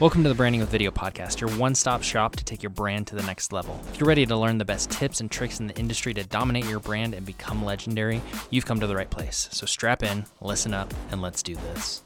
Welcome to the Branding with Video podcast, your one stop shop to take your brand to the next level. If you're ready to learn the best tips and tricks in the industry to dominate your brand and become legendary, you've come to the right place. So strap in, listen up, and let's do this.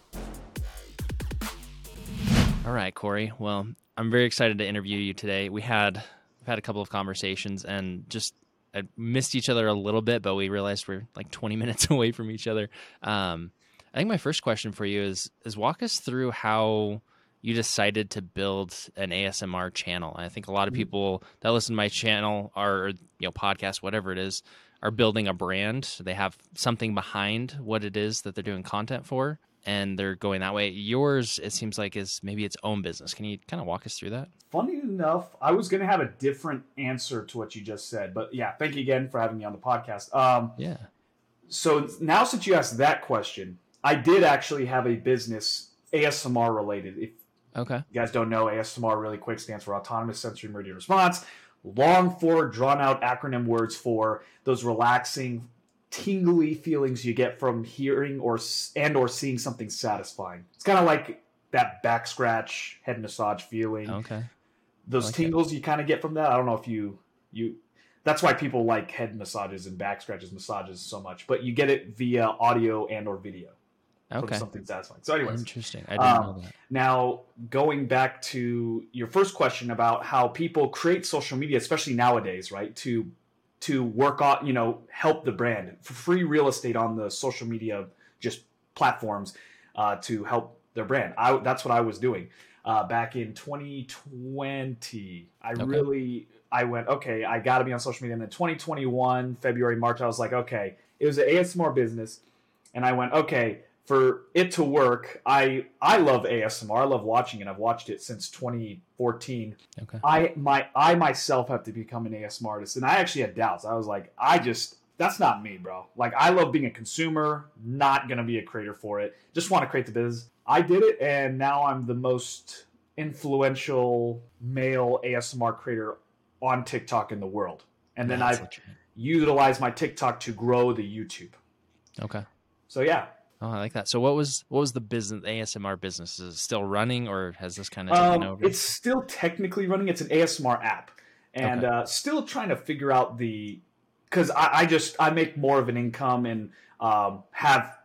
All right, Corey. Well, I'm very excited to interview you today. We had we've had a couple of conversations and just I missed each other a little bit, but we realized we're like 20 minutes away from each other. Um, I think my first question for you is is walk us through how you decided to build an ASMR channel. And I think a lot of mm-hmm. people that listen to my channel or you know podcast whatever it is are building a brand. They have something behind what it is that they're doing content for and they're going that way. Yours it seems like is maybe its own business. Can you kind of walk us through that? Funny enough, I was going to have a different answer to what you just said, but yeah, thank you again for having me on the podcast. Um, yeah. So now since you asked that question, I did actually have a business ASMR related. If Okay. You guys don't know, ASMR really quick stands for Autonomous Sensory Meridian Response. Long for drawn out acronym words for those relaxing, tingly feelings you get from hearing or and or seeing something satisfying. It's kind of like that back scratch, head massage feeling. Okay. Those like tingles it. you kind of get from that. I don't know if you you that's why people like head massages and back scratches massages so much, but you get it via audio and or video okay. something satisfying. So, anyways, interesting. I didn't um, know that. Now, going back to your first question about how people create social media, especially nowadays, right? To to work on, you know, help the brand for free real estate on the social media just platforms uh, to help their brand. I, that's what I was doing uh, back in 2020. I okay. really I went okay. I got to be on social media. And then 2021 February March, I was like, okay, it was an ASMR business, and I went okay for it to work, I I love ASMR. I love watching it. I've watched it since 2014. Okay. I my I myself have to become an ASMR artist, and I actually had doubts. I was like, I just that's not me, bro. Like I love being a consumer, not gonna be a creator for it. Just want to create the biz. I did it, and now I'm the most influential male ASMR creator on TikTok in the world. And then I've utilized my TikTok to grow the YouTube. Okay. So yeah, Oh, I like that. So, what was what was the business ASMR business? Is it still running, or has this kind of taken um, over? It's still technically running. It's an ASMR app, and okay. uh, still trying to figure out the because I, I, just I make more of an income and um, have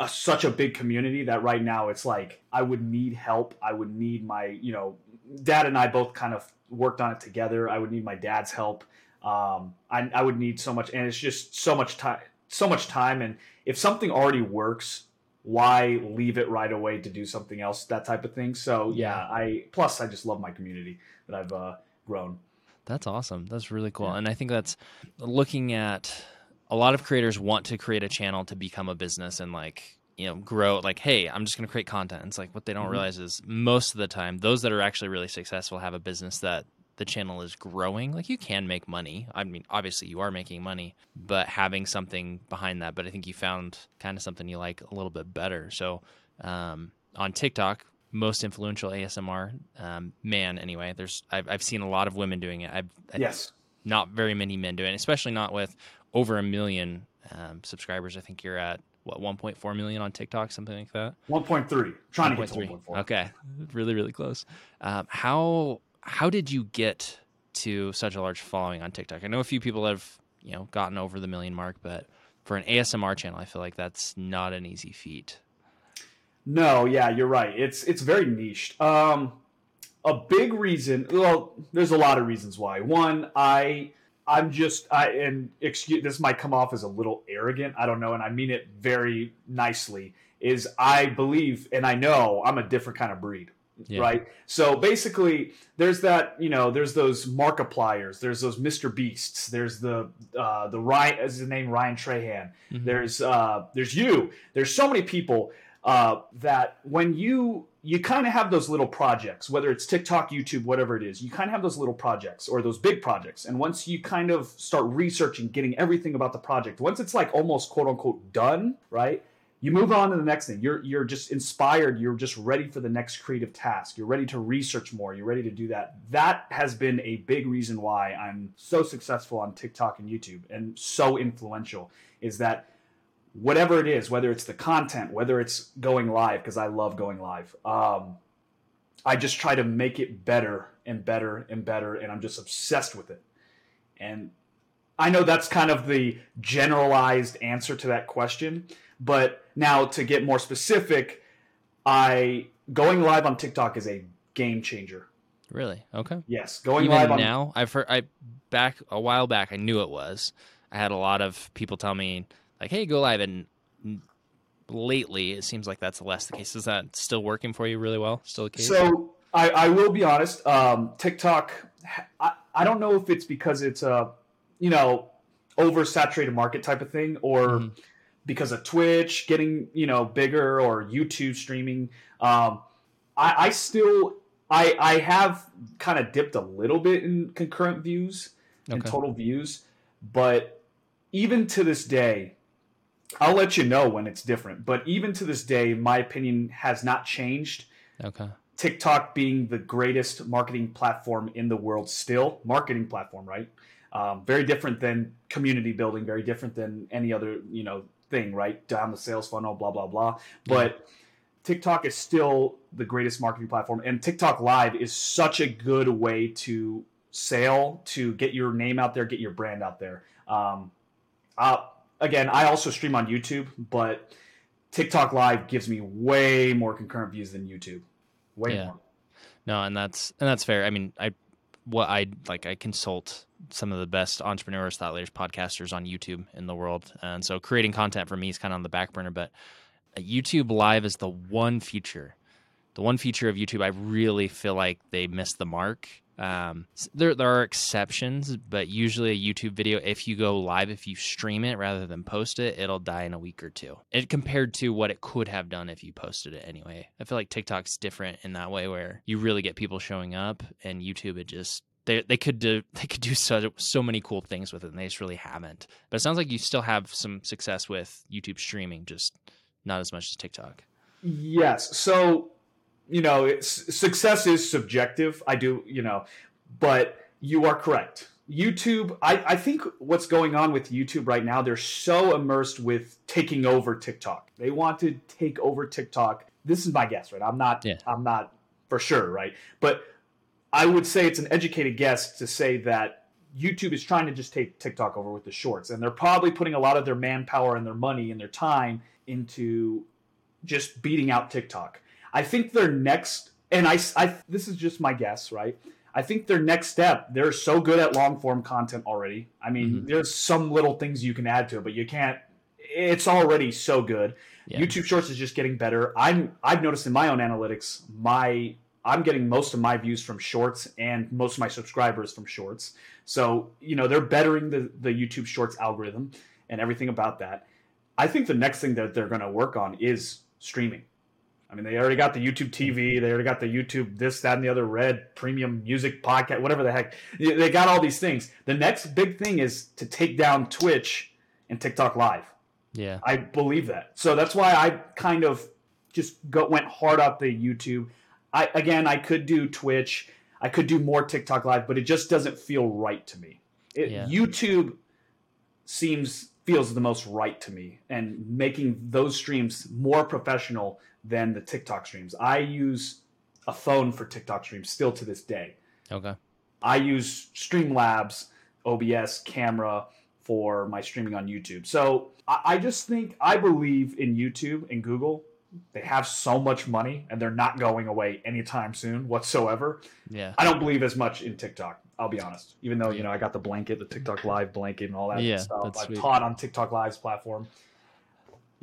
a, such a big community that right now it's like I would need help. I would need my you know dad and I both kind of worked on it together. I would need my dad's help. Um, I, I would need so much, and it's just so much time, so much time and if something already works, why leave it right away to do something else? That type of thing. So yeah, I plus I just love my community that I've uh, grown. That's awesome. That's really cool. Yeah. And I think that's looking at a lot of creators want to create a channel to become a business and like you know grow like hey i'm just going to create content it's like what they don't mm-hmm. realize is most of the time those that are actually really successful have a business that the channel is growing, like you can make money. I mean, obviously you are making money, but having something behind that. But I think you found kind of something you like a little bit better. So um, on TikTok, most influential ASMR um, man, anyway. There's I've I've seen a lot of women doing it. I've yes, not very many men doing it, especially not with over a million um, subscribers. I think you're at what 1.4 million on TikTok, something like that. 1.3. Trying 1. to get to 1.4. Okay, really, really close. Um, how how did you get to such a large following on TikTok? I know a few people have you know gotten over the million mark, but for an ASMR channel, I feel like that's not an easy feat. No, yeah, you're right. It's it's very niched. Um, a big reason. Well, there's a lot of reasons why. One, I I'm just I and excuse this might come off as a little arrogant. I don't know, and I mean it very nicely. Is I believe and I know I'm a different kind of breed yeah. right? So basically, there's that you know, there's those Markipliers, there's those Mr. Beasts, there's the uh, the Ryan, as the name Ryan Trahan, mm-hmm. there's uh, there's you, there's so many people uh, that when you you kind of have those little projects, whether it's TikTok, YouTube, whatever it is, you kind of have those little projects or those big projects. And once you kind of start researching, getting everything about the project, once it's like almost quote unquote done, right? You move on to the next thing. You're you're just inspired. You're just ready for the next creative task. You're ready to research more. You're ready to do that. That has been a big reason why i'm so successful on tiktok and youtube and so influential is that whatever it is whether it's the content whether it's going live because i love going live um, I just try to make it better and better and better, and I'm just obsessed with it. And I know that's kind of the generalized answer to that question, but now to get more specific, I going live on TikTok is a game changer. Really? Okay. Yes, going Even live on now, I've heard I back a while back. I knew it was. I had a lot of people tell me like, "Hey, go live," and lately it seems like that's less the case. Is that still working for you really well? Still the case? So I, I will be honest. Um, TikTok, I, I don't know if it's because it's a you know oversaturated market type of thing, or Mhm. Because of Twitch getting you know bigger or YouTube streaming. Um, I, I still I I have kind of dipped a little bit in concurrent views and Okay. total views, but even to this day, I'll let you know when it's different. But even to this day, my opinion has not changed. Okay. TikTok being the greatest marketing platform in the world, still marketing platform, right? Um, very different than community building, very different than any other you know thing, right? Down the sales funnel, blah blah blah. But TikTok is still the greatest marketing platform, and TikTok Live is such a good way to sell, to get your name out there, get your brand out there. Um, uh, again, I also stream on YouTube, but TikTok Live gives me way more concurrent views than YouTube. Way Yeah. more. No, and that's and that's fair. I mean, I what I like I consult some of the best entrepreneurs, thought leaders, podcasters on YouTube in the world, and so creating content for me is kind of on the back burner. But uh, YouTube Live is the one feature, the one feature of YouTube I really feel like they missed the mark. Um, there there are exceptions, but usually a YouTube video, if you go live, if you stream it rather than post it, it'll die in a week or two. It compared to what it could have done if you posted it anyway. I feel like TikTok's different in that way, where you really get people showing up, and YouTube it just they they could do they could do so so many cool things with it, and they just really haven't. But it sounds like you still have some success with YouTube streaming, just not as much as TikTok. Yes. So, you know, it's, success is subjective. I do, you know, but you are correct. YouTube, I, I think what's going on with YouTube right now, they're so immersed with taking over TikTok. They want to take over TikTok. This is my guess, right? I'm not, Yeah. I'm not for sure, right? But I would say it's an educated guess to say that YouTube is trying to just take TikTok over with the shorts, and they're probably putting a lot of their manpower and their money and their time into just beating out TikTok. I think their next, and I, I this is just my guess, right? I think their next step, they're so good at long form content already. I mean, Mhm. there's some little things you can add to it, but you can't. It's already so good. Yeah. YouTube Shorts is just getting better. I'm I've noticed in my own analytics, my I'm getting most of my views from Shorts and most of my subscribers from Shorts. So you know they're bettering the the YouTube Shorts algorithm and everything about that. I think the next thing that they're going to work on is streaming. I mean, they already got the YouTube TV, they already got the YouTube this, that, and the other red premium music podcast, whatever the heck. They got all these things. The next big thing is to take down Twitch and TikTok Live. Yeah. I believe that. So that's why I kind of just go, went hard up the YouTube. I again, I could do Twitch, I could do more TikTok Live, but it just doesn't feel right to me. It, Yeah. YouTube seems feels the most right to me, and making those streams more professional than the TikTok streams. I use a phone for TikTok streams still to this day. Okay. I use Streamlabs, OBS, camera for my streaming on YouTube. So I, I just think I believe in YouTube and Google. They have so much money and they're not going away anytime soon whatsoever. Yeah. I don't believe as much in TikTok. I'll be honest. Even though you know I got the blanket, the TikTok Live blanket, and all that Yeah, stuff. I've sweet. taught on TikTok Live's platform.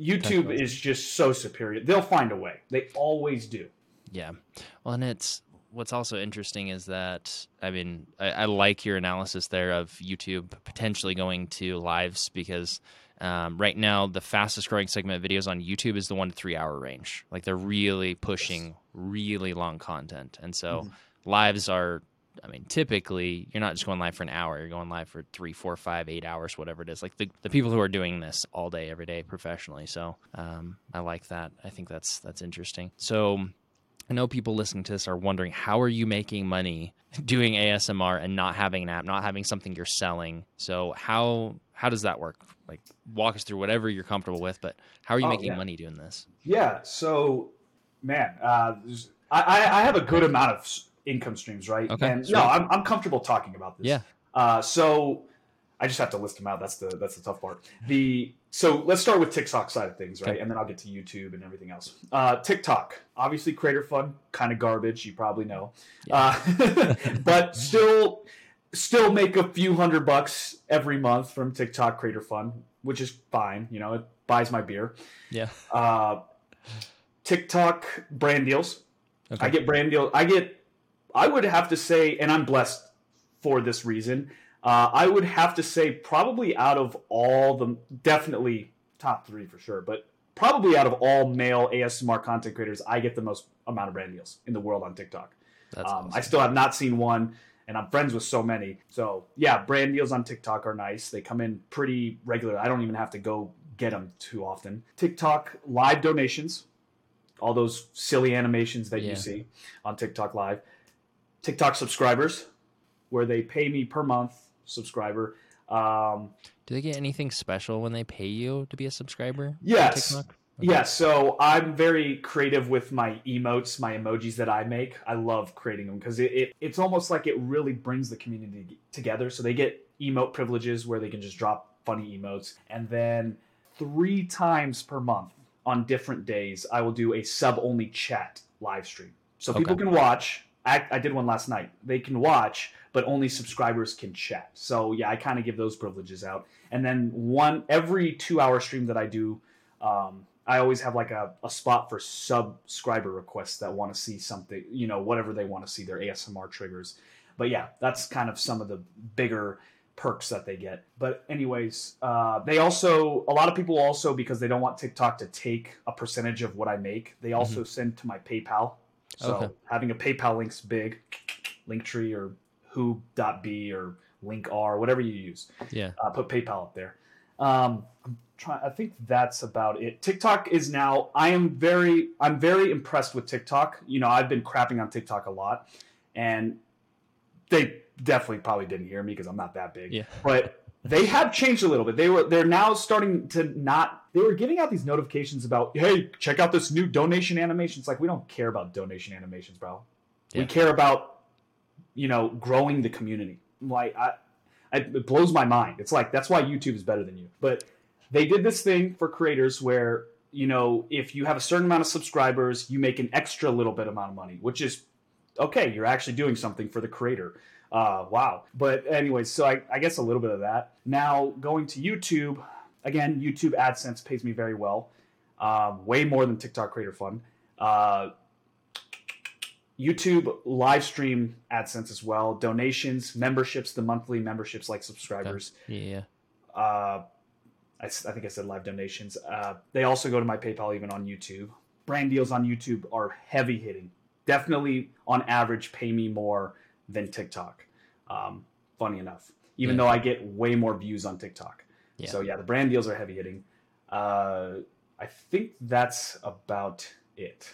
YouTube is just so superior. They'll find a way. They always do. Yeah. Well, and it's what's also interesting is that I mean I, I like your analysis there of YouTube potentially going to lives because um, right now the fastest growing segment of videos on YouTube is the one to three hour range. Like they're really pushing really long content, and so Mhm. lives are. I mean, typically you're not just going live for an hour. You're going live for three, four, five, eight hours, whatever it is. Like the, the people who are doing this all day, every day, professionally. So um, I like that. I think that's that's interesting. So I know people listening to this are wondering how are you making money doing ASMR and not having an app, not having something you're selling. So how how does that work? Like walk us through whatever you're comfortable with, but how are you Oh, making yeah. money doing this? Yeah. So, man, uh, I, I have a good amount of income streams, right? Okay, And sweet. no, I'm, I'm comfortable talking about this. Yeah. Uh, so I just have to list them out. That's the that's the tough part. The so let's start with TikTok side of things, right? Okay. And then I'll get to YouTube and everything else. Uh, TikTok, obviously, creator fund, kind of garbage. You probably know, uh, but still, still make a few hundred bucks every month from TikTok creator Fund, which is fine. You know, it buys my beer. Yeah. Uh, TikTok brand deals. Okay. I get brand deals. I get. I would have to say, and I'm blessed for this reason. Uh, I would have to say, probably out of all the, definitely top three for sure, but probably out of all male ASMR content creators, I get the most amount of brand deals in the world on TikTok. That's Um, I still have not seen one, and I'm friends with so many. So yeah, brand deals on TikTok are nice. They come in pretty regular. I don't even have to go get them too often. TikTok live donations, all those silly animations that Yeah. you see on TikTok live. TikTok subscribers, where they pay me per month subscriber. Um, Do they get anything special when they pay you to be a subscriber? Yes. Yeah, so I'm very creative with my emotes, my emojis that I make. I love creating them because it, it, it's almost like it really brings the community together. So they get emote privileges where they can just drop funny emotes. And then three times per month on different days, I will do a sub only chat live stream. So people can watch. I, I did one last night. They can watch, but only subscribers can chat. So yeah, I kind of give those privileges out. And then one every two hour stream that I do, um, I always have like a, a spot for subscriber requests that want to see something, you know, whatever they want to see, their ASMR triggers. But yeah, that's kind of some of the bigger perks that they get. But anyways, uh, they also a lot of people also because they don't want TikTok to take a percentage of what I make, they also send to my PayPal. So Okay. having a PayPal link's big, Linktree or hoo.be or Link R, whatever you use Yeah. uh, put PayPal up there. Um, I'm trying. I think that's about it. TikTok is now. I am very. I'm very impressed with TikTok. You know, I've been crapping on TikTok a lot, and they definitely probably didn't hear me because I'm not that big. Yeah. But they have changed a little bit. They were. They're now starting to not. They were giving out these notifications about, hey, check out this new donation animation. It's like we don't care about donation animations, bro. We care about, you know, growing the community. Like I, it blows my mind. It's like that's why YouTube is better than you. But they did this thing for creators where you know if you have a certain amount of subscribers, you make an extra little bit amount of money, which is okay. You're actually doing something for the creator. Uh, wow. But anyways, so I, I guess a little bit of that. Now going to YouTube again. YouTube AdSense pays me very well, um, way more than TikTok Creator Fund. Uh, YouTube live stream AdSense as well, donations, memberships, the monthly memberships like subscribers. Yeah. Uh, I, I think I said live donations. Uh, they also go to my PayPal even on YouTube. Brand deals on YouTube are heavy hitting. Definitely on average pay me more than TikTok. Um, funny enough, even Yeah. though I get way more views on TikTok. Yeah. So yeah, the brand deals are heavy hitting. Uh, I think that's about it.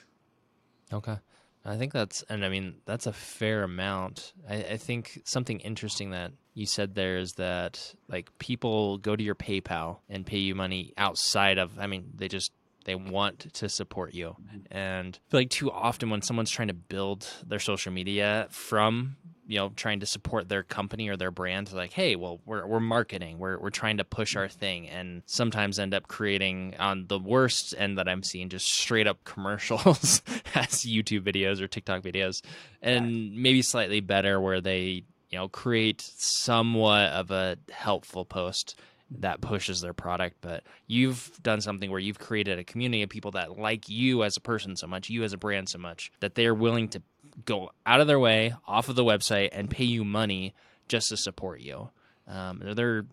Okay. I think that's, and I mean, that's a fair amount. I, I think something interesting that you said there is that like people go to your PayPal and pay you money outside of, I mean, they just, they want to support you. Mm-hmm. And I feel like too often when someone's trying to build their social media from, you know, trying to support their company or their brand, like, hey, well, we're, we're marketing, we're, we're trying to push our thing, and sometimes end up creating on the worst end that I'm seeing just straight up commercials as YouTube videos or TikTok videos, and maybe slightly better where they, you know, create somewhat of a helpful post that pushes their product but you've done something where you've created a community of people that like you as a person so much you as a brand so much that they're willing to go out of their way off of the website and pay you money just to support you um, are there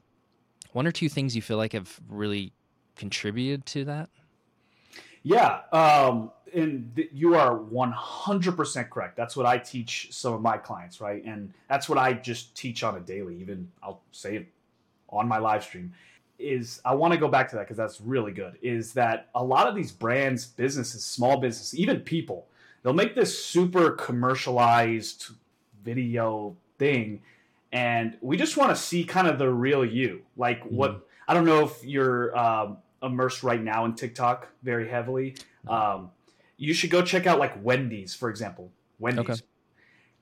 one or two things you feel like have really contributed to that Yeah, um, and th- you are 100% correct. That's what I teach some of my clients, right? And that's what I just teach on a daily, even I'll say it on my live stream. Is I want to go back to that because that's really good. Is that a lot of these brands, businesses, small businesses, even people, they'll make this super commercialized video thing, and we just want to see kind of the real you. Like what I don't know if you're um, immersed right now in TikTok very heavily. Um, you should go check out like Wendy's, for example. Wendy's. Okay.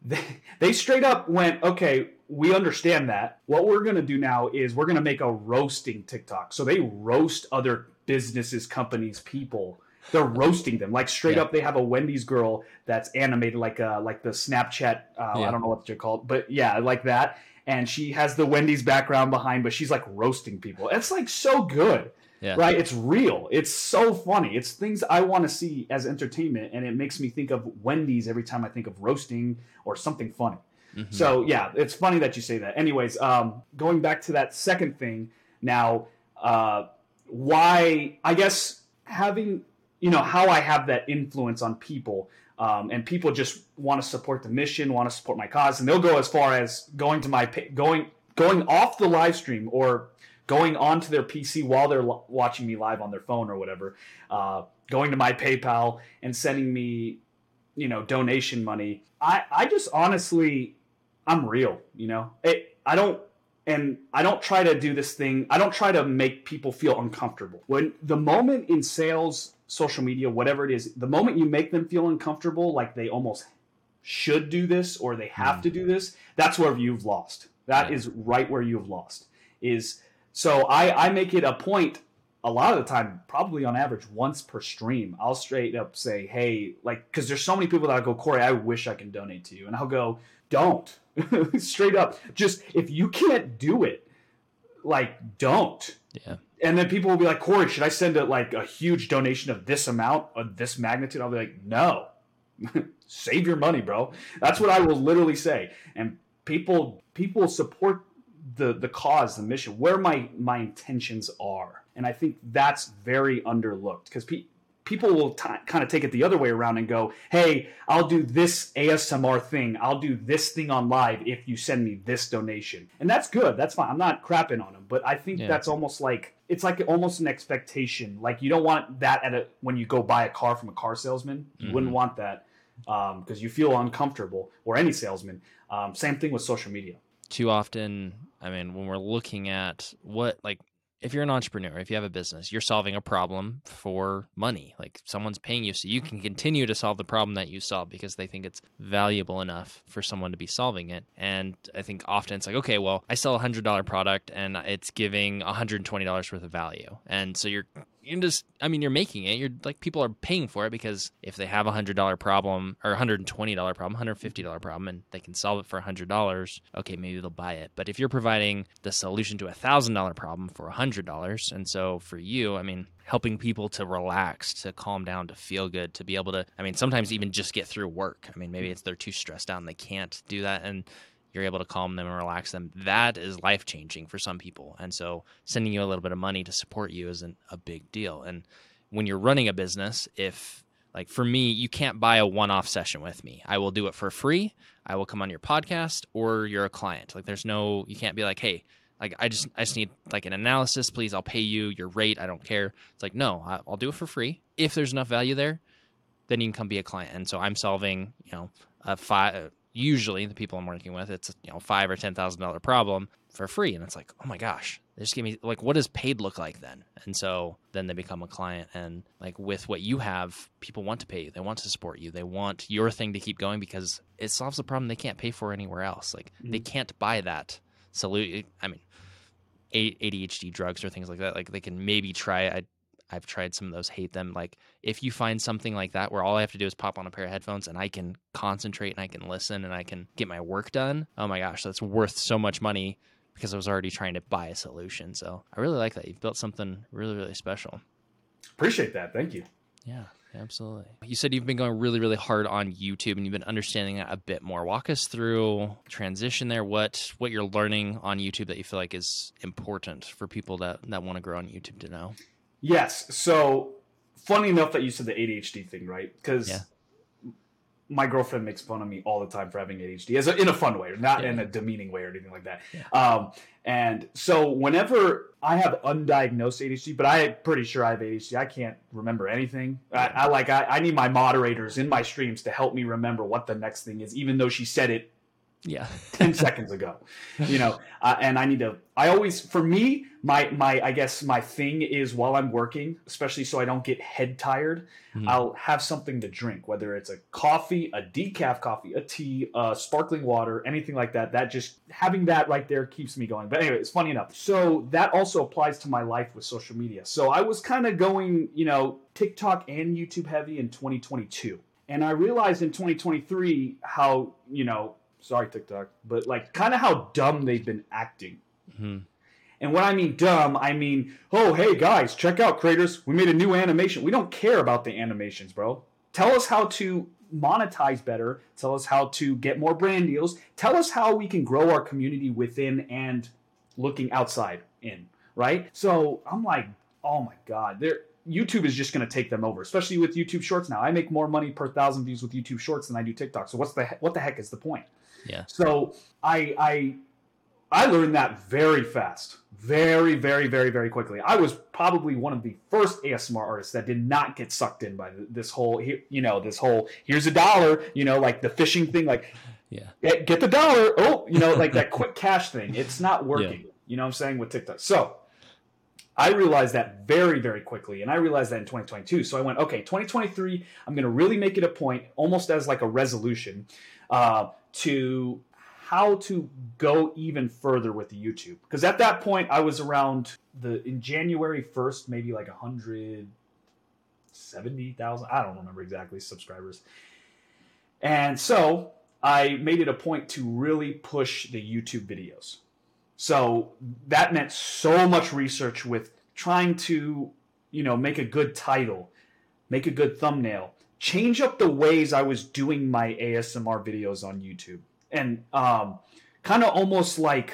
They, they straight up went, okay, we understand that. What we're going to do now is we're going to make a roasting TikTok. So they roast other businesses, companies, people. They're roasting them like straight Yeah. up. They have a Wendy's girl that's animated like uh like the Snapchat. Uh, Yeah. I don't know what they're called, but yeah, like that. And she has the Wendy's background behind, but she's like roasting people. It's like so good Yeah. right? It's real. It's so funny. It's things I want to see as entertainment, and it makes me think of Wendy's every time I think of roasting or something funny. Mhm. So yeah, it's funny that you say that. Anyways, um, going back to that second thing now, uh, why I guess having you know how I have that influence on people. Um, and people just want to support the mission, want to support my cause, and they'll go as far as going to my going going off the live stream or going onto their PC while they're watching me live on their phone or whatever, uh, going to my PayPal and sending me, you know, donation money. I, I just honestly, I'm real, you know. It, I don't, and I don't try to do this thing. I don't try to make people feel uncomfortable. When the moment in sales, social media, whatever it is, the moment you make them feel uncomfortable, like they almost should do this or they have Mm. to do this, that's where you've lost. That Yeah. is right where you've lost. Is so I, I make it a point a lot of the time, probably on average once per stream. I'll straight up say, hey, like, because there's so many people that go, Corey, I wish I can donate to you. And I'll go, don't. straight up. Just if you can't do it, like, don't. Yeah. And then people will be like, Corey, should I send a, like a huge donation of this amount, of this magnitude? I'll be like, no. Save your money, bro. That's what I will literally say. And people people support the the cause, the mission, where my my intentions are, and I think that's very underlooked because pe- people will t- kind of take it the other way around and go, "Hey, I'll do this ASMR thing. I'll do this thing on live if you send me this donation," and that's good. That's fine. I'm not crapping on them, but I think Yeah. that's almost like it's like almost an expectation. Like you don't want that at a when you go buy a car from a car salesman. You wouldn't Mhm. want that because you feel uncomfortable, or any salesman. Um, same thing with social media. too often i mean when we're looking at what like if you're an entrepreneur if you have a business you're solving a problem for money like someone's paying you so you mm-hmm. can continue to solve the problem that you solve because they think it's valuable enough for someone to be solving it and i think often it's like okay well i sell a hundred dollar product and it's giving $120 worth of value and so you're you're just i mean you're making it. You're like people are paying for it because if they have a hundred dollar problem or a hundred and twenty dollar problem hundred fifty dollar problem and they can solve it for a hundred dollars okay maybe they'll buy it. But if you're providing the solution to a thousand dollar problem for a hundred dollars and so for you i mean helping people to relax to calm down to feel good to be able to i mean sometimes even just get through work. I mean maybe it's they're too stressed out and they can't do that. And you're able to calm them and relax them. That is life changing for some people. And so sending you a little bit of money to support you isn't a big deal. And when you're running a business, if like for me, you can't buy a one off session with me. I will do it for free. I will come on your podcast or you're a client. Like there's no you can't be like, hey, like I just I just need like an analysis, please. I'll pay you your rate. I don't care. It's like no, I'll do it for free. If there's enough value there, then you can come be a client. And so I'm solving, you know, a five. Usually, the people I'm working with, it's you know five or ten thousand dollar problem for free, and it's like, oh my gosh, they just give me like, what does paid look like then? And so then they become a client, and like with what you have, people want to pay you, they want to support you, they want your thing to keep going because it solves a problem they can't pay for anywhere else. Like they mm-hmm. can't buy that solution. I mean, ADHD drugs or things like that. Like they can maybe try. I I've tried some of those, hate them. Like if you find something like that where all I have to do is pop on a pair of headphones and I can concentrate and I can listen and I can get my work done, oh my gosh, that's worth so much money because I was already trying to buy a solution. So I really like that. You've built something really, really special. Appreciate that. Thank you. Yeah, absolutely. You said you've been going really, really hard on YouTube and you've been understanding that a bit more. Walk us through transition there. What what you're learning on YouTube that you feel like is important for people that, that want to grow on YouTube to know. Yes. So funny enough that you said the ADHD thing, right? Because Yeah. my girlfriend makes fun of me all the time for having ADHD, as a, in a fun way, not Yeah. in a demeaning way or anything like that. Um, and so whenever I have undiagnosed ADHD, but I'm pretty sure I have ADHD, I can't remember anything. I, I like I, I need my moderators in my streams to help me remember what the next thing is, even though she said it Yeah. 10 seconds ago you know uh, and i need to i always for me my my i guess my thing is while i'm working especially so i don't get head tired Mhm. i'll have something to drink whether it's a coffee a decaf coffee a tea uh, sparkling water anything like that that just having that right there keeps me going but anyway it's funny enough so that also applies to my life with social media so i was kind of going you know tiktok and youtube heavy in 2022 and i realized in 2023 how you know sorry TikTok, but like kind of how dumb they've been acting. Mhm. And when I mean dumb, I mean, oh, hey guys, check out creators. We made a new animation. We don't care about the animations, bro. Tell us how to monetize better. Tell us how to get more brand deals. Tell us how we can grow our community within and looking outside in, right? So I'm like, oh my God. YouTube is just going to take them over, especially with YouTube Shorts now. I make more money per thousand views with YouTube Shorts than I do TikTok. So what's the he- what the heck is the point? Yeah. So I I I learned that very fast, very very very very quickly. I was probably one of the first ASMR artists that did not get sucked in by this whole you know this whole here's a dollar you know like the fishing thing like Yeah. get, the dollar oh you know like that quick cash thing. It's not working. You know what I'm saying with TikTok. So I realized that very, very quickly, and I realized that in 2022. So I went, okay, 2023, I'm going to really make it a point, almost as like a resolution, uh, to how to go even further with the YouTube. Because at that point, I was around the in January 1st, maybe like a 170,000. I don't remember exactly subscribers. And so I made it a point to really push the YouTube videos. So that meant so much research with trying to, you know, make a good title, make a good thumbnail, change up the ways I was doing my ASMR videos on YouTube. And um, kind of almost like,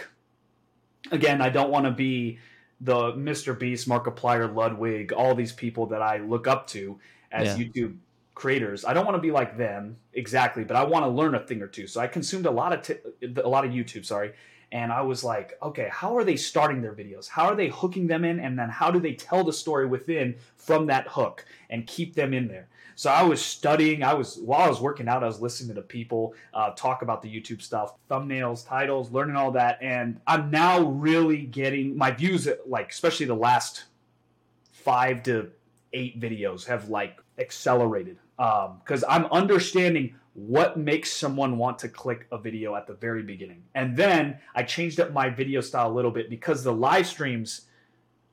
again, I don't want to be the Mr. Beast, Markiplier, Ludwig, all these people that I look up to as Yeah. YouTube creators. I don't want to be like them exactly, but I want to learn a thing or two. So I consumed a lot of t- a lot of YouTube, sorry, and I was like, okay, how are they starting their videos? How are they hooking them in and then how do they tell the story within from that hook and keep them in there? So I was studying. I was while I was working out, I was listening to people uh, talk about the YouTube stuff, thumbnails, titles, learning all that, and I'm now really getting my views. Like especially the last five to eight videos have like accelerated because I'm understanding what makes someone want to click a video at the very beginning, and then I changed up my video style a little bit because the live streams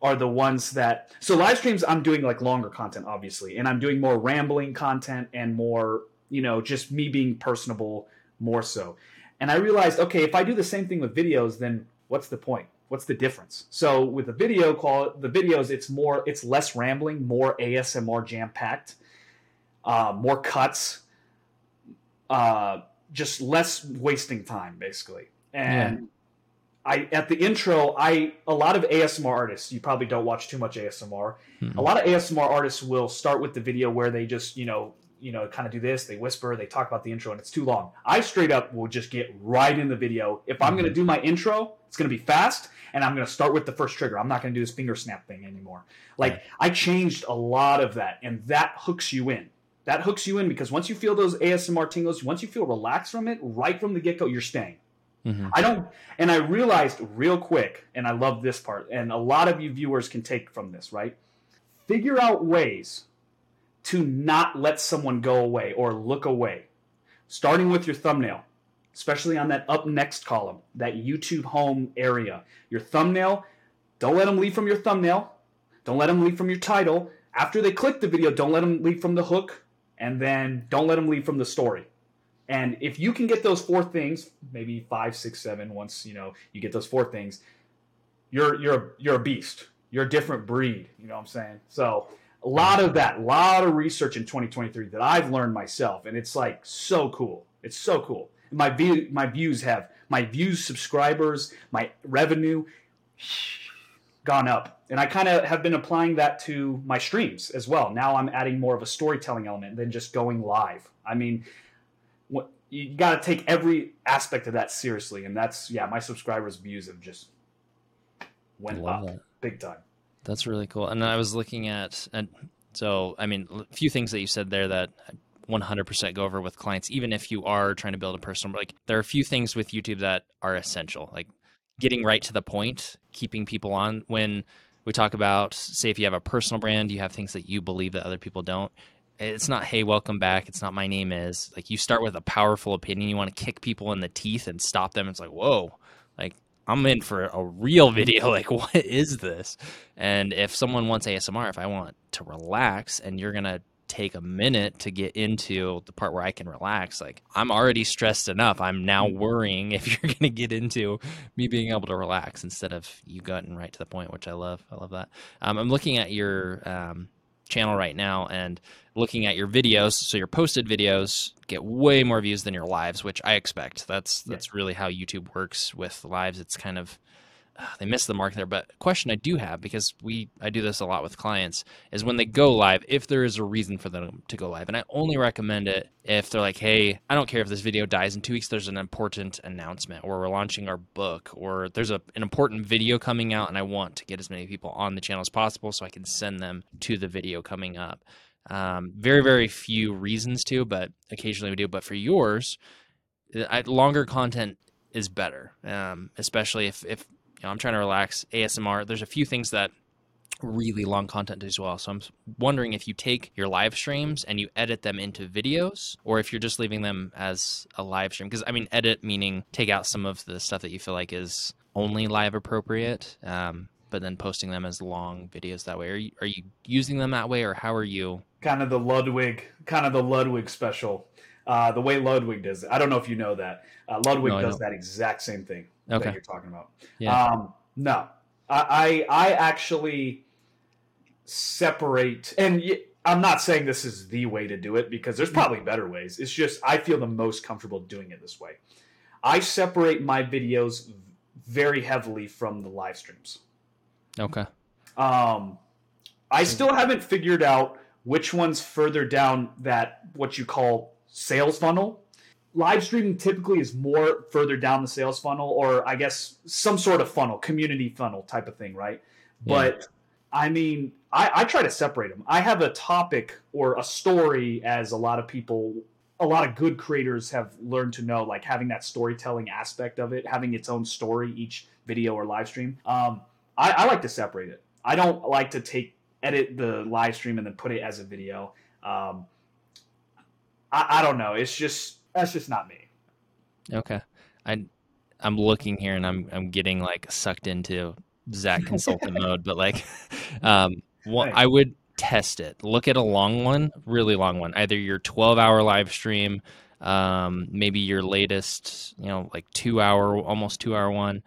are the ones that so live streams i'm doing like longer content obviously and i'm doing more rambling content and more you know just me being personable more so. And i realized okay if i do the same thing with videos then what's the point? What's the difference? So with the video call the videos it's more it's less rambling more asmr jam packed uh, more cuts uh, just less wasting time basically. And I at the intro, I a lot of ASMR artists. You probably don't watch too much ASMR. Mhm. A lot of ASMR artists will start with the video where they just you know you know kind of do this. They whisper, they talk about the intro, and it's too long. I straight up will just get right in the video. If I'm going to do my intro, it's going to be fast, and I'm going to start with the first trigger. I'm not going to do this finger snap thing anymore. Like Right. I changed a lot of that, and that hooks you in. That hooks you in because once you feel those ASMR tingles, once you feel relaxed from it, right from the get go, you're staying. Mhm. I don't, and I realized real quick, and I love this part, and a lot of you viewers can take from this, right? Figure out ways to not let someone go away or look away, starting with your thumbnail, especially on that up next column, that YouTube home area. Your thumbnail, don't let them leave from your thumbnail, don't let them leave from your title. After they click the video, don't let them leave from the hook, and then don't let them leave from the story. And if you can get those four things, maybe five, six, seven, once you know you get those four things, you're you're you're a beast. You're a different breed. You know what I'm saying? So a lot of that, a lot of research in 2023 that I've learned myself, and it's like so cool. It's so cool. My view, my views have my views, subscribers, my revenue gone up, and I kind of have been applying that to my streams as well. Now I'm adding more of a storytelling element than just going live. I mean, you got to take every aspect of that seriously, and that's yeah. My subscribers' views have just went love up that. big time. That's really cool. And I was looking at, and so I mean, a few things that you said there that 100% go over with clients, even if you are trying to build a personal. Like there are a few things with YouTube that are essential, like getting right to the point, keeping people on. When we talk about, say, if you have a personal brand, you have things that you believe that other people don't. It's not, hey, welcome back. It's not, my name is. Like you start with a powerful opinion. You want to kick people in the teeth and stop them. It's like, whoa, like I'm in for a real video. Like, what is this? And if someone wants ASMR, if I want to relax and you're going to take a minute to get into the part where I can relax, like I'm already stressed enough. I'm now mm. worrying if you're going to get into me being able to relax instead of you getting right to the point, which I love. I love that. Um, I'm looking at your um, channel right now and looking at your videos. So your posted videos get way more views than your lives, which I expect. That's that's really how YouTube works with lives. It's kind of they miss the mark there. But question I do have because we I do this a lot with clients is when they go live, if there is a reason for them to go live, and I only recommend it if they're like, hey, I don't care if this video dies in two weeks. There's an important announcement, or we're launching our book, or there's a, an important video coming out, and I want to get as many people on the channel as possible so I can send them to the video coming up. Um, very very few reasons to, but occasionally we do. But for yours, I, longer content is better, um, especially if if you know, I'm trying to relax ASMR. There's a few things that really long content as well. So I'm wondering if you take your live streams and you edit them into videos or if you're just leaving them as a live stream. Because I mean, edit meaning take out some of the stuff that you feel like is only live appropriate, um, but then posting them as long videos that way. Are you, are you using them that way or how are you? Kind of the Ludwig, kind of the Ludwig special. Uh, the way Ludwig does it. I don't know if you know that. Uh, Ludwig no, does that exact same thing okay. that you're talking about. Yeah. Um, no, I, I, I actually separate, and I'm not saying this is the way to do it because there's probably better ways. It's just I feel the most comfortable doing it this way. I separate my videos very heavily from the live streams. Okay. Um, I still haven't figured out which one's further down that what you call sales funnel live streaming typically is more further down the sales funnel or i guess some sort of funnel community funnel type of thing right? Yeah. but i mean I, I, try to separate them i have a topic or a story as a lot of people a lot of good creators have learned to know like having that storytelling aspect of it having its own story each video or live stream. Um, I, I like to separate it. I don't like to take edit the live stream and then put it as a video. Um, I, I don't know. It's just that's just not me. Okay. I I'm looking here and I'm I'm getting like sucked into Zach consultant mode, but like um one, I would test it. Look at a long one, really long one. Either your 12 hour live stream, um, maybe your latest, you know, like two hour, almost two hour one,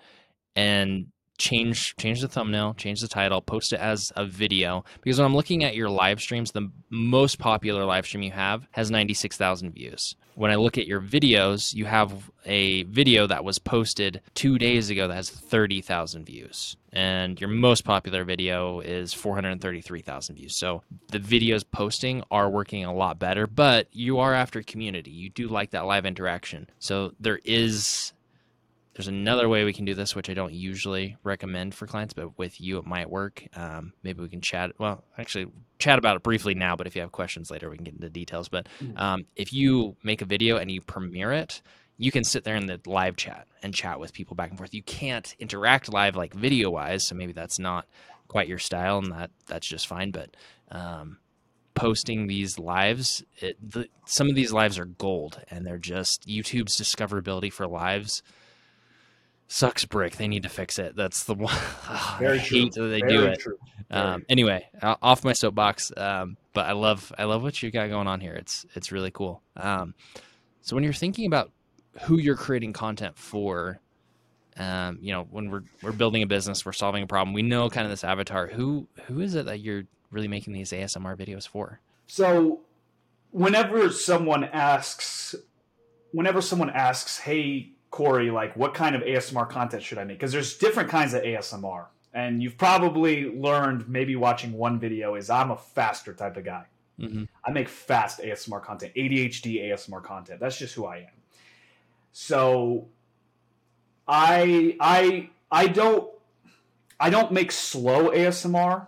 and change change the thumbnail, change the title, post it as a video. Because when I'm looking at your live streams, the most popular live stream you have has 96,000 views. When I look at your videos, you have a video that was posted two days ago that has 30,000 views. And your most popular video is 433,000 views. So the videos posting are working a lot better, but you are after community. You do like that live interaction. So there is there's another way we can do this, which I don't usually recommend for clients, but with you it might work. Um, maybe we can chat. Well, actually, chat about it briefly now. But if you have questions later, we can get into details. But mm. um, if you make a video and you premiere it, you can sit there in the live chat and chat with people back and forth. You can't interact live like video wise, so maybe that's not quite your style, and that that's just fine. But um, posting these lives, it, the, some of these lives are gold, and they're just YouTube's discoverability for lives sucks brick. They need to fix it. That's the one. Oh, Very I hate true. that they Very do it. Um, anyway, off my soapbox. Um, but I love I love what you got going on here. It's it's really cool. Um, so when you're thinking about who you're creating content for, um, you know, when we're we're building a business, we're solving a problem. We know kind of this avatar. Who who is it that you're really making these ASMR videos for? So whenever someone asks, whenever someone asks, "Hey, Corey, like what kind of ASMR content should I make? Because there's different kinds of ASMR. And you've probably learned maybe watching one video is I'm a faster type of guy. Mm-hmm. I make fast ASMR content, ADHD ASMR content. That's just who I am. So I I I don't I don't make slow ASMR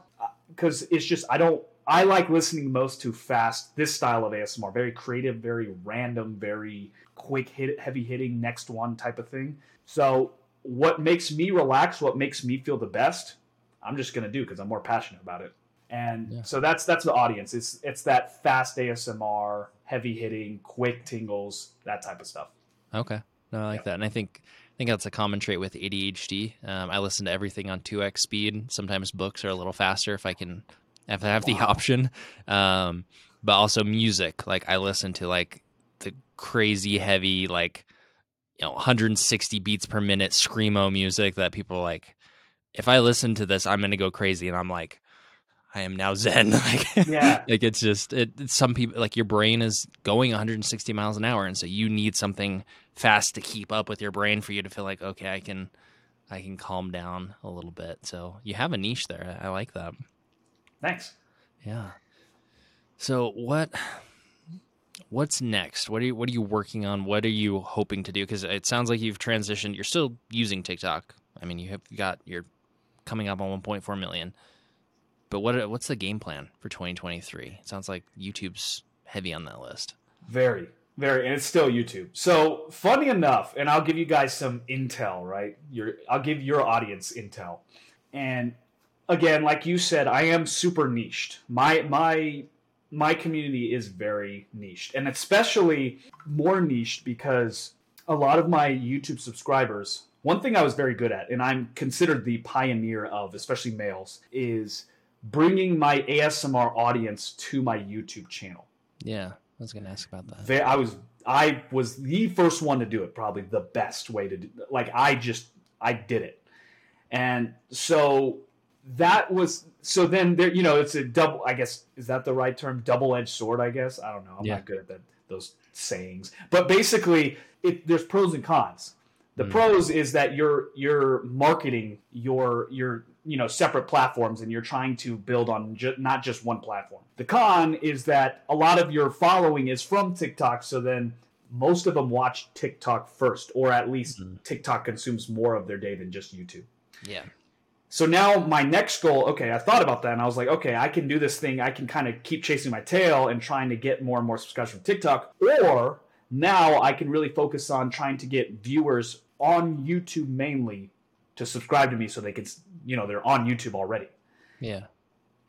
because it's just I don't I like listening most to fast this style of ASMR, very creative, very random, very quick hit, heavy hitting, next one type of thing. So what makes me relax, what makes me feel the best, I'm just gonna do because I'm more passionate about it. And Yeah. so that's that's the audience. It's it's that fast ASMR, heavy hitting, quick tingles, that type of stuff. Okay. No, I like that. And I think I think that's a common trait with ADHD. Um, I listen to everything on 2x speed. Sometimes books are a little faster if I can if I have the option. Um, but also music. Like I listen to like the crazy heavy like you know 160 beats per minute screamo music that people like if I listen to this I'm going to go crazy and I'm like I am now zen like Yeah. like it's just it it's some people like your brain is going 160 miles an hour and so you need something fast to keep up with your brain for you to feel like okay i can i can calm down a little bit so you have a niche there I like that Thanks. yeah so what what's next what are you what are you working on what are you hoping to do because it sounds like you've transitioned you're still using tiktok i mean you have got you're coming up on 1.4 million but what what's the game plan for 2023 it sounds like youtube's heavy on that list Very, very, and it's still YouTube. So funny enough, and I'll give you guys some intel, right? Your, I'll give your audience intel. And again, like you said, I am super niched. My my my community is very niched, and especially more niched because a lot of my YouTube subscribers. One thing I was very good at, and I'm considered the pioneer of, especially males, is bringing my ASMR audience to my YouTube channel. Yeah, I was gonna ask about that. Ve- I was I was the first one to do it, probably the best way to do. Like I just I did it, and so that was so. Then there, you know, it's a double. I guess is that the right term? Double edged sword. I guess I don't know. I'm Yeah. not good at that those sayings, but basically, it there's pros and cons. The Mm. pros is that you're you're marketing your your you know separate platforms and you're trying to build on ju- not just one platform. The con is that a lot of your following is from TikTok, so then most of them watch TikTok first, or at least Mhm. TikTok consumes more of their day than just YouTube. Yeah, So now my next goal, okay, I thought about that and I was like, okay, I can do this thing. I can kind of keep chasing my tail and trying to get more and more subscribers from TikTok. Or now I can really focus on trying to get viewers on YouTube mainly to subscribe to me so they can, you know, they're on YouTube already. yeah,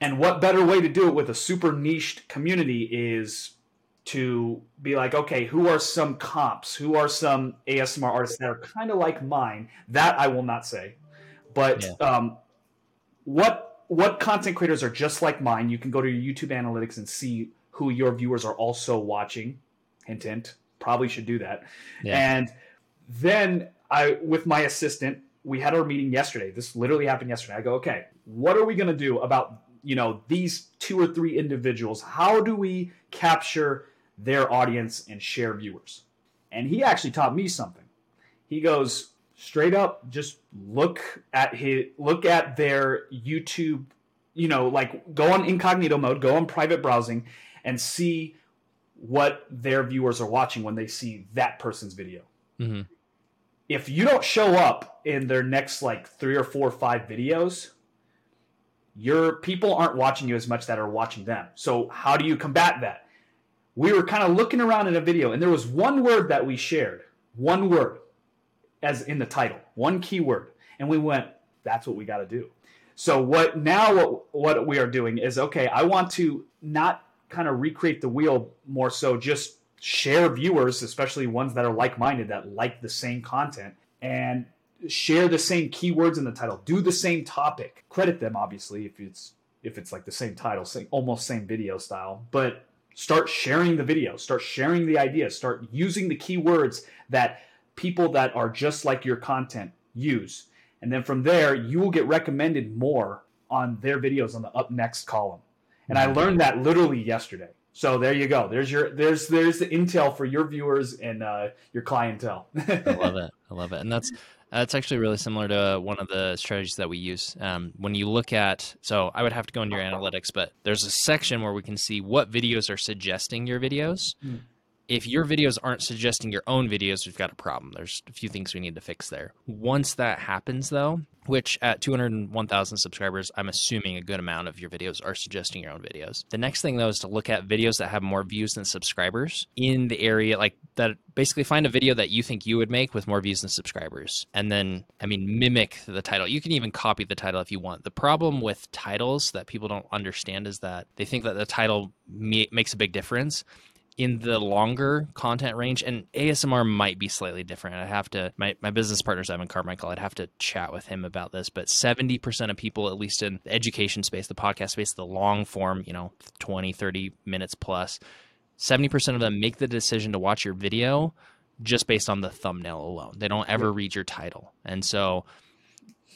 And what better way to do it with a super niched community is to be like, okay, who are some comps? Who are some ASMR artists that are kind of like mine? That I will not say. But Yeah. um, what what content creators are just like mine? You can go to your YouTube analytics and see who your viewers are also watching. Hint, hint. Probably should do that. Yeah. And then I, with my assistant, we had our meeting yesterday. This literally happened yesterday. I go, okay, what are we going to do about you know these two or three individuals? How do we capture their audience and share viewers? And he actually taught me something. He goes straight up, just look at his look at their YouTube. You know, like go on incognito mode, go on private browsing, and see what their viewers are watching when they see that person's video hmm if you don't show up in their next like three or four or five videos, your people aren't watching you as much that are watching them. So how do you combat that? We were kind of looking around in a video, and there was one word that we shared, one word, as in the title, one keyword, and we went, "That's what we got to do." So what now? What what we are doing is okay. I want to not kind of recreate the wheel more so just share viewers, especially ones that are like minded that like the same content, and share the same keywords in the title, do the same topic, credit them obviously if it's if it's like the same title, same almost same video style, but start sharing the video, start sharing the ideas, start using the keywords that people that are just like your content use. And then from there, you will get recommended more on their videos on the up next column. And I learned that literally yesterday. So there you go. There's your there's there's the intel for your viewers and uh, your clientele. I love it. I love it, and that's that's actually really similar to one of the strategies that we use. Um, when you look at, so I would have to go into your analytics, but there's a section where we can see what videos are suggesting your videos. Mm. If your videos aren't suggesting your own videos, we've got a problem. There's a few things we need to fix there. Once that happens, though, which at 201,000 subscribers, I'm assuming a good amount of your videos are suggesting your own videos. The next thing, though, is to look at videos that have more views than subscribers in the area, like that basically find a video that you think you would make with more views than subscribers. And then, I mean, mimic the title. You can even copy the title if you want. The problem with titles that people don't understand is that they think that the title makes a big difference in the longer content range and ASMR might be slightly different. I'd have to my, my business partner's Evan Carmichael. I'd have to chat with him about this, but 70% of people at least in the education space, the podcast space, the long form, you know, 20, 30 minutes plus, 70% of them make the decision to watch your video just based on the thumbnail alone. They don't ever read your title. And so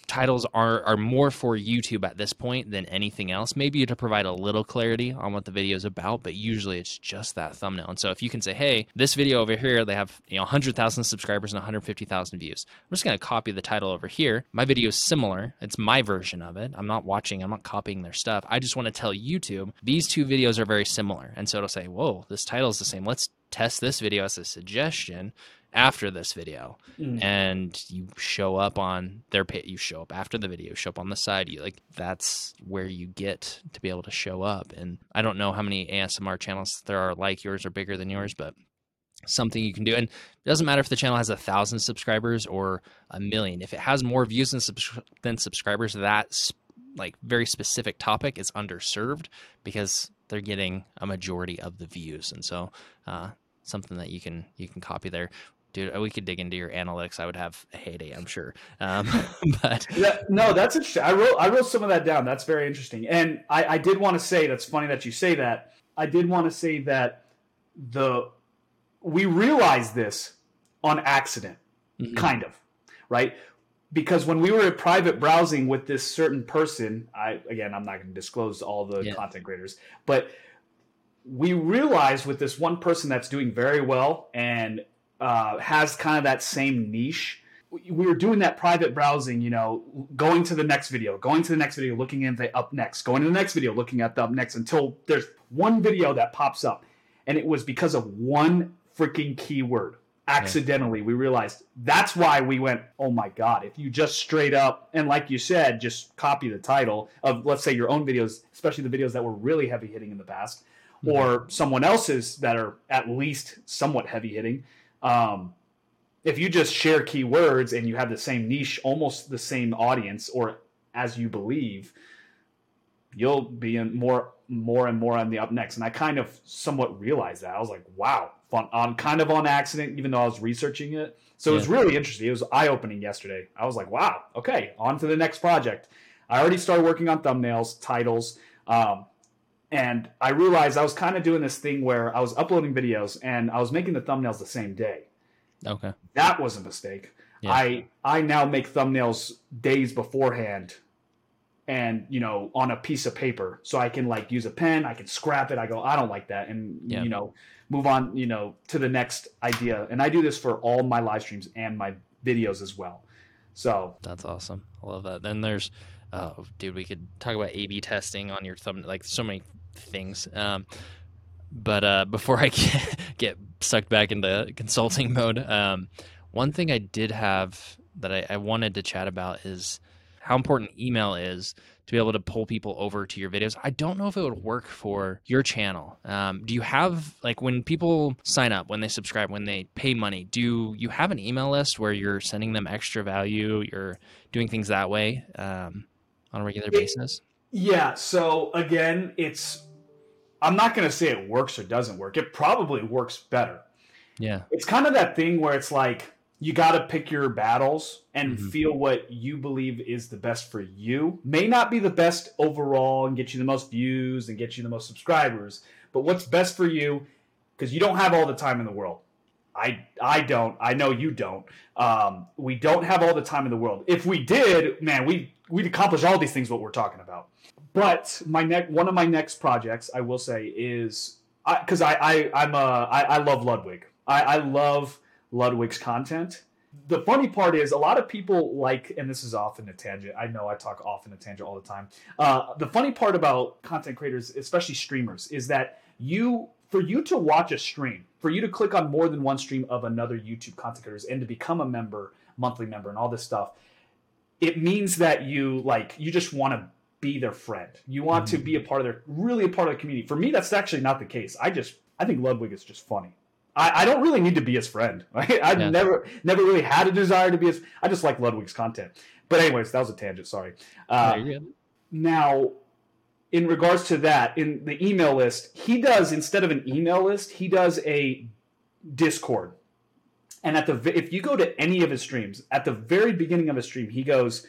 titles are are more for YouTube at this point than anything else. Maybe to provide a little clarity on what the video is about, but usually it's just that thumbnail. And so if you can say, "Hey, this video over here, they have you know 100,000 subscribers and 150,000 views," I'm just going to copy the title over here. My video is similar. It's my version of it. I'm not watching. I'm not copying their stuff. I just want to tell YouTube these two videos are very similar, and so it'll say, "Whoa, this title is the same. Let's test this video as a suggestion." After this video mm. and you show up on their page you show up after the video show up on the side you like that's where you get to be able to show up and i don't know how many asmr channels there are like yours or bigger than yours but something you can do and it doesn't matter if the channel has a thousand subscribers or a million if it has more views than, subs- than subscribers that's like very specific topic is underserved because they're getting a majority of the views and so uh, something that you can you can copy there dude we could dig into your analytics. I would have a heyday i'm sure. Um, but yeah, no that's interesting i wrote i wrote some of that down. That's very interesting. And i, I did want to say that's funny that you say that i did want to say that the we realized this on accident mm-hmm. kind of right? Because when we were at private browsing with this certain person i again i'm not going to disclose all the yeah. content creators but we realized with this one person that's doing very well and uh, has kind of that same niche. We were doing that private browsing, you know, going to the next video, going to the next video, looking at the up next, going to the next video, looking at the up next until there's one video that pops up. And it was because of one freaking keyword. Accidentally, yeah. we realized that's why we went, oh my God, if you just straight up, and like you said, just copy the title of, let's say, your own videos, especially the videos that were really heavy hitting in the past, mm-hmm. or someone else's that are at least somewhat heavy hitting um, if you just share keywords and you have the same niche, almost the same audience, or as you believe, you'll be in more, more and more on the up next. And I kind of somewhat realized that. I was like, wow, fun, on kind of on accident, even though I was researching it. So yeah. it was really interesting. It was eye opening yesterday. I was like, wow, okay, on to the next project. I already started working on thumbnails, titles. Um, and I realized I was kind of doing this thing where I was uploading videos and I was making the thumbnails the same day. Okay. That was a mistake. Yeah. I I now make thumbnails days beforehand and you know on a piece of paper so I can like use a pen, I can scrap it. I go I don't like that and yeah. you know move on, you know, to the next idea. And I do this for all my live streams and my videos as well. So That's awesome. I love that. Then there's oh dude, we could talk about A B testing on your thumb like so many things. Um, but uh, before I get, sucked back into consulting mode, um, one thing I did have that I, I, wanted to chat about is how important email is to be able to pull people over to your videos. I don't know if it would work for your channel. Um, do you have like when people sign up, when they subscribe, when they pay money? Do you have an email list where you're sending them extra value? You're doing things that way um, on a regular basis? Yeah. So again, it's I'm not going to say it works or doesn't work. It probably works better. Yeah. It's kind of that thing where it's like you got to pick your battles and mm-hmm. feel what you believe is the best for you. May not be the best overall and get you the most views and get you the most subscribers, but what's best for you because you don't have all the time in the world. I I don't. I know you don't. Um, we don't have all the time in the world. If we did, man, we we'd accomplish all these things what we're talking about. But my next one of my next projects, I will say, is because I, I, I am a I, I love Ludwig. I, I love Ludwig's content. The funny part is a lot of people like, and this is often a tangent. I know I talk often a tangent all the time. Uh, the funny part about content creators, especially streamers, is that you for you to watch a stream, for you to click on more than one stream of another YouTube content creators and to become a member, monthly member, and all this stuff, it means that you like you just want to be their friend. You want mm-hmm. to be a part of their really a part of the community. For me, that's actually not the case. I just I think Ludwig is just funny. I, I don't really need to be his friend. Right? I've yeah. never never really had a desire to be his. I just like Ludwig's content. But anyways, that was a tangent. Sorry. Uh, now, in regards to that, in the email list, he does instead of an email list, he does a Discord. And at the if you go to any of his streams, at the very beginning of a stream, he goes,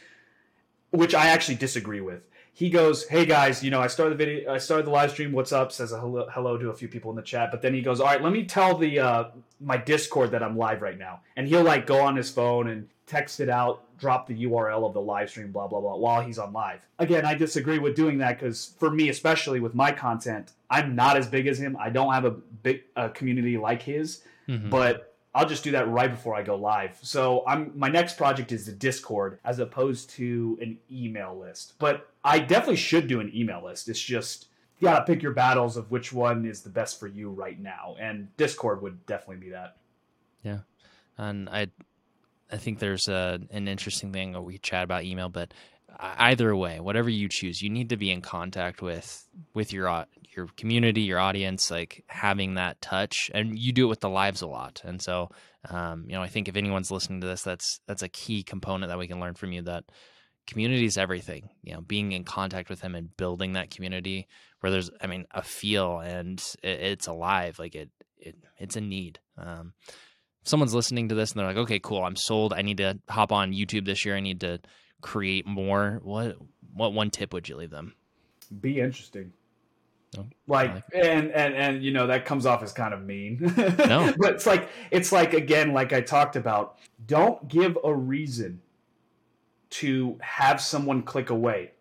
which I actually disagree with he goes, "Hey guys, you know, I started the video, I started the live stream. What's up?" Says a hello, hello to a few people in the chat, but then he goes, "All right, let me tell the uh, my Discord that I'm live right now." And he'll like go on his phone and text it out, drop the URL of the live stream, blah blah blah, while he's on live. Again, I disagree with doing that because for me, especially with my content, I'm not as big as him. I don't have a big uh, community like his, mm-hmm. but I'll just do that right before I go live. So I'm my next project is the Discord as opposed to an email list. But I definitely should do an email list. It's just you gotta pick your battles of which one is the best for you right now. And Discord would definitely be that. Yeah. And I I think there's a, an interesting thing we chat about email, but either way, whatever you choose, you need to be in contact with with your your community, your audience, like having that touch, and you do it with the lives a lot. And so, um, you know, I think if anyone's listening to this, that's that's a key component that we can learn from you. That community is everything. You know, being in contact with them and building that community where there's, I mean, a feel and it, it's alive. Like it, it, it's a need. Um, someone's listening to this and they're like, okay, cool, I'm sold. I need to hop on YouTube this year. I need to create more. What what one tip would you leave them? Be interesting. Like, like and and and you know that comes off as kind of mean. No, but it's like it's like again, like I talked about. Don't give a reason to have someone click away.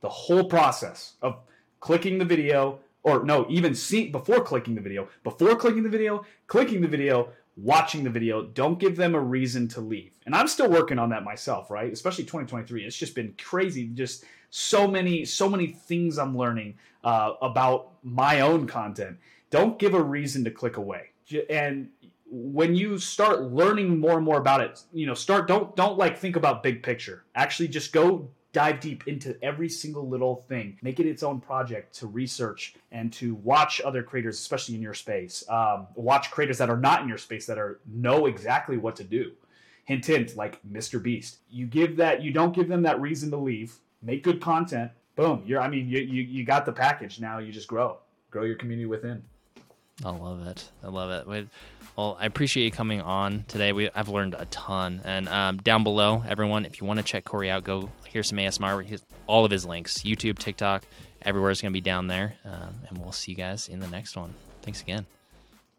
The whole process of clicking the video, or no, even see before clicking the video, before clicking the video, clicking the video, watching the video. Don't give them a reason to leave. And I'm still working on that myself, right? Especially 2023. It's just been crazy. Just so many, so many things I'm learning uh, about my own content. Don't give a reason to click away. And when you start learning more and more about it, you know, start don't don't like think about big picture. Actually, just go dive deep into every single little thing. Make it its own project to research and to watch other creators, especially in your space. Um, watch creators that are not in your space that are know exactly what to do. Hint, hint, like Mr. Beast. You give that, you don't give them that reason to leave. Make good content. Boom. You're, I mean, you, you, you got the package. Now you just grow, grow your community within. I love it. I love it. Well, I appreciate you coming on today. We I've learned a ton. And um, down below, everyone, if you want to check Corey out, go here's some ASMR. Here's all of his links: YouTube, TikTok, everywhere is going to be down there. Um, and we'll see you guys in the next one. Thanks again.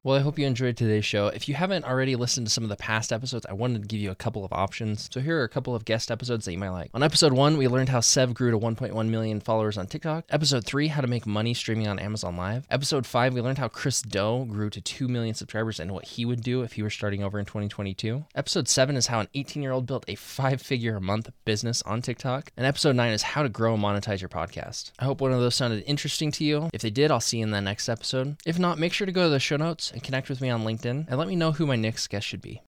Well, I hope you enjoyed today's show. If you haven't already listened to some of the past episodes, I wanted to give you a couple of options. So here are a couple of guest episodes that you might like. On episode one, we learned how Sev grew to 1.1 million followers on TikTok. Episode three, how to make money streaming on Amazon Live. Episode five, we learned how Chris Do grew to 2 million subscribers and what he would do if he were starting over in 2022. Episode seven is how an 18 year old built a five figure a month business on TikTok. And episode nine is how to grow and monetize your podcast. I hope one of those sounded interesting to you. If they did, I'll see you in the next episode. If not, make sure to go to the show notes and connect with me on LinkedIn and let me know who my next guest should be.